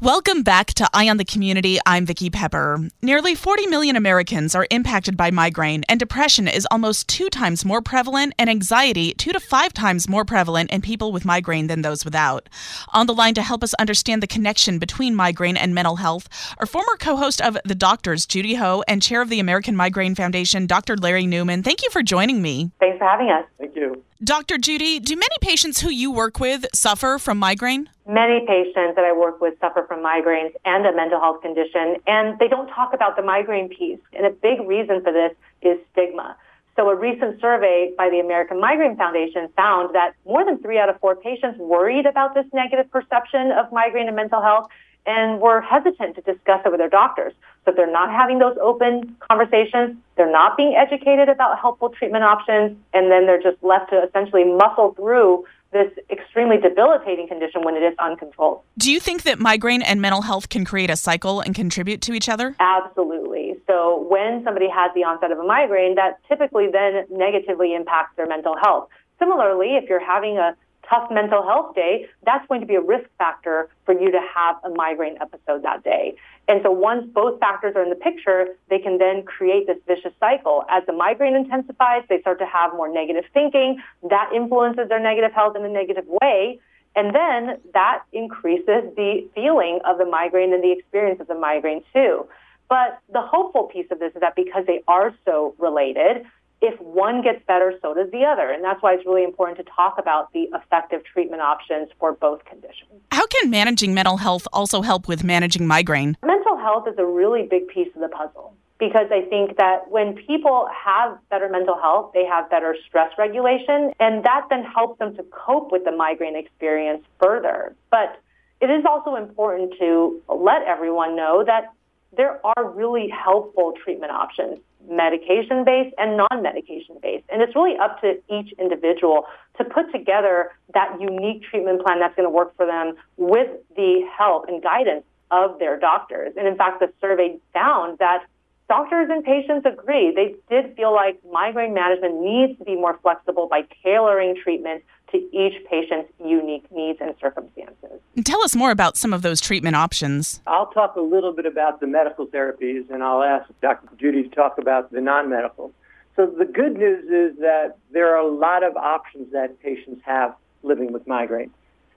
Welcome back to Eye on the Community. I'm Vicki Pepper. Nearly 40 million Americans are impacted by migraine, and depression is almost two times more prevalent, and anxiety two to five times more prevalent in people with migraine than those without. On the line to help us understand the connection between migraine and mental health are former co host of The Doctors, Judy Ho, and chair of the American Migraine Foundation, Dr. Larry Newman. Thank you for joining me. Thanks for having us. Thank you. Dr. Judy, do many patients who you work with suffer from migraine? Many patients that I work with suffer from migraines and a mental health condition, and they don't talk about the migraine piece. And a big reason for this is stigma. So a recent survey by the American Migraine Foundation found that more than three out of four patients worried about this negative perception of migraine and mental health and were hesitant to discuss it with their doctors. So if they're not having those open conversations, they're not being educated about helpful treatment options, and then they're just left to essentially muscle through this extremely debilitating condition when it is uncontrolled. Do you think that migraine and mental health can create a cycle and contribute to each other? Absolutely. So when somebody has the onset of a migraine, that typically then negatively impacts their mental health. Similarly, if you're having a tough mental health day, that's going to be a risk factor for you to have a migraine episode that day. And so once both factors are in the picture, they can then create this vicious cycle. As the migraine intensifies, they start to have more negative thinking. That influences their negative health in a negative way. And then that increases the feeling of the migraine and the experience of the migraine too. But the hopeful piece of this is that because they are so related, if one gets better, so does the other. And that's why it's really important to talk about the effective treatment options for both conditions. How can managing mental health also help with managing migraine? Mental health is a really big piece of the puzzle because I think that when people have better mental health, they have better stress regulation, and that then helps them to cope with the migraine experience further. But it is also important to let everyone know that there are really helpful treatment options medication based and non medication based. And it's really up to each individual to put together that unique treatment plan that's going to work for them with the help and guidance of their doctors. And in fact, the survey found that doctors and patients agree. They did feel like migraine management needs to be more flexible by tailoring treatment to each patient's unique needs and circumstances. Tell us more about some of those treatment options. I'll talk a little bit about the medical therapies, and I'll ask Dr. Judy to talk about the non-medical. So the good news is that there are a lot of options that patients have living with migraine.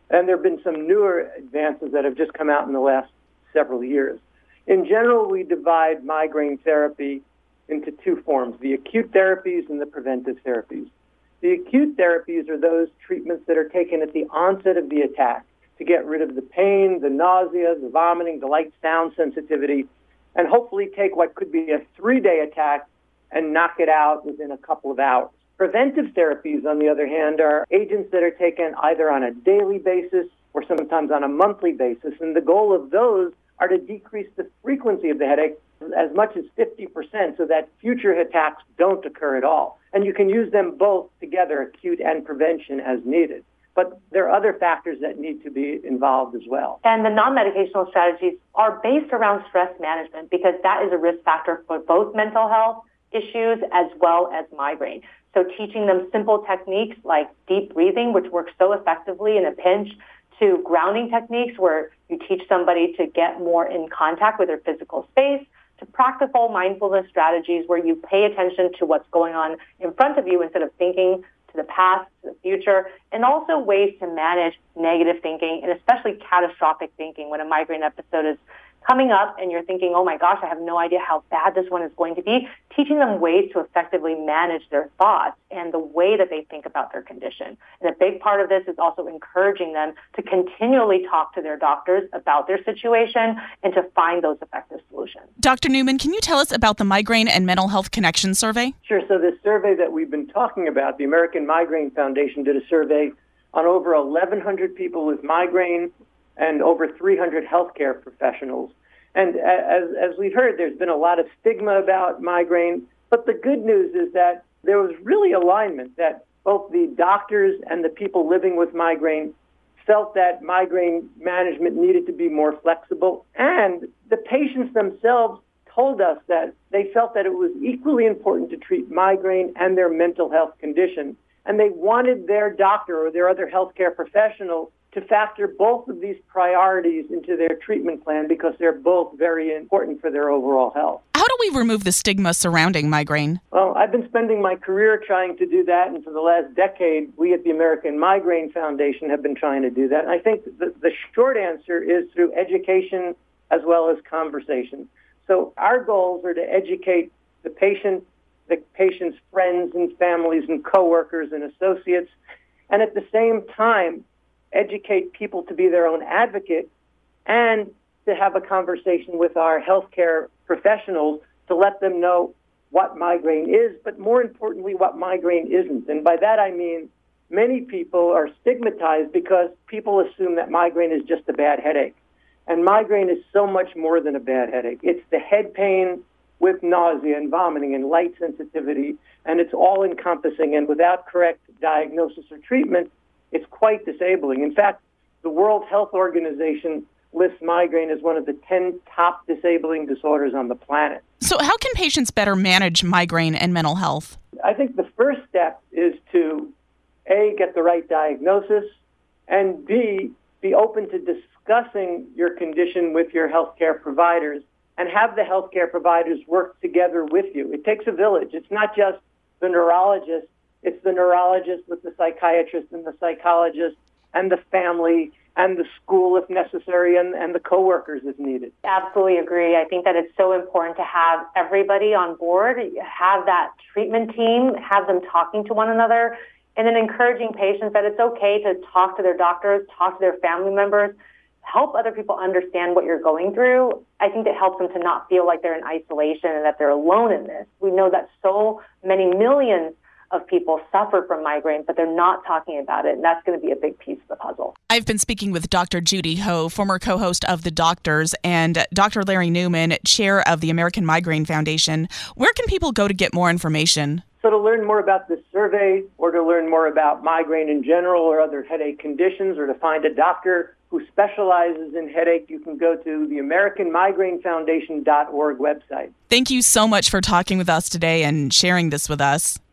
And there have been some newer advances that have just come out in the last several years. In general, we divide migraine therapy into two forms, the acute therapies and the preventive therapies. The acute therapies are those treatments that are taken at the onset of the attack to get rid of the pain, the nausea, the vomiting, the light sound sensitivity, and hopefully take what could be a three-day attack and knock it out within a couple of hours. Preventive therapies, on the other hand, are agents that are taken either on a daily basis or sometimes on a monthly basis. And the goal of those are to decrease the frequency of the headache as much as 50% so that future attacks don't occur at all. And you can use them both together, acute and prevention, as needed. But there are other factors that need to be involved as well. And the non-medicational strategies are based around stress management because that is a risk factor for both mental health issues as well as migraine. So teaching them simple techniques like deep breathing, which works so effectively in a pinch, to grounding techniques where you teach somebody to get more in contact with their physical space, to practical mindfulness strategies where you pay attention to what's going on in front of you instead of thinking to the past, to the future, and also ways to manage negative thinking and especially catastrophic thinking when a migraine episode is coming up and you're thinking, oh my gosh, I have no idea how bad this one is going to be, teaching them ways to effectively manage their thoughts and the way that they think about their condition. And a big part of this is also encouraging them to continually talk to their doctors about their situation and to find those effective solutions. Dr. Newman, can you tell us about the Migraine and Mental Health Connection Survey? Sure. So, this survey that we've been talking about, the American Migraine Foundation did a survey on over 1,100 people with migraine and over 300 healthcare professionals. And as, as we've heard, there's been a lot of stigma about migraine, but the good news is that there was really alignment that both the doctors and the people living with migraine felt that migraine management needed to be more flexible, and the patients themselves told us that they felt that it was equally important to treat migraine and their mental health condition, and they wanted their doctor or their other healthcare professional to factor both of these priorities into their treatment plan because they're both very important for their overall health. How do we remove the stigma surrounding migraine? Well, I've been spending my career trying to do that, and for the last decade, we at the American Migraine Foundation have been trying to do that. And I think the, the short answer is through education as well as conversation. So our goals are to educate the patient, the patient's friends and families and coworkers and associates, and at the same time, educate people to be their own advocate and to have a conversation with our healthcare professionals to let them know what migraine is, but more importantly, what migraine isn't. And by that I mean many people are stigmatized because people assume that migraine is just a bad headache. And migraine is so much more than a bad headache. It's the head pain with nausea and vomiting and light sensitivity, and it's all encompassing. And without correct diagnosis or treatment, it's quite disabling. In fact, the World Health Organization lists migraine as one of the 10 top disabling disorders on the planet. So, how can patients better manage migraine and mental health? I think the first step is to A, get the right diagnosis, and B, be open to discussing your condition with your healthcare providers and have the healthcare providers work together with you. It takes a village. It's not just the neurologist it's the neurologist with the psychiatrist and the psychologist and the family and the school if necessary and, and the coworkers if needed. Absolutely agree. I think that it's so important to have everybody on board, have that treatment team, have them talking to one another, and then encouraging patients that it's okay to talk to their doctors, talk to their family members, help other people understand what you're going through. I think it helps them to not feel like they're in isolation and that they're alone in this. We know that so many millions of people suffer from migraine, but they're not talking about it. And that's going to be a big piece of the puzzle. I've been speaking with Dr. Judy Ho, former co host of The Doctors, and Dr. Larry Newman, chair of the American Migraine Foundation. Where can people go to get more information? So, to learn more about this survey, or to learn more about migraine in general or other headache conditions, or to find a doctor who specializes in headache, you can go to the AmericanMigraineFoundation.org website. Thank you so much for talking with us today and sharing this with us.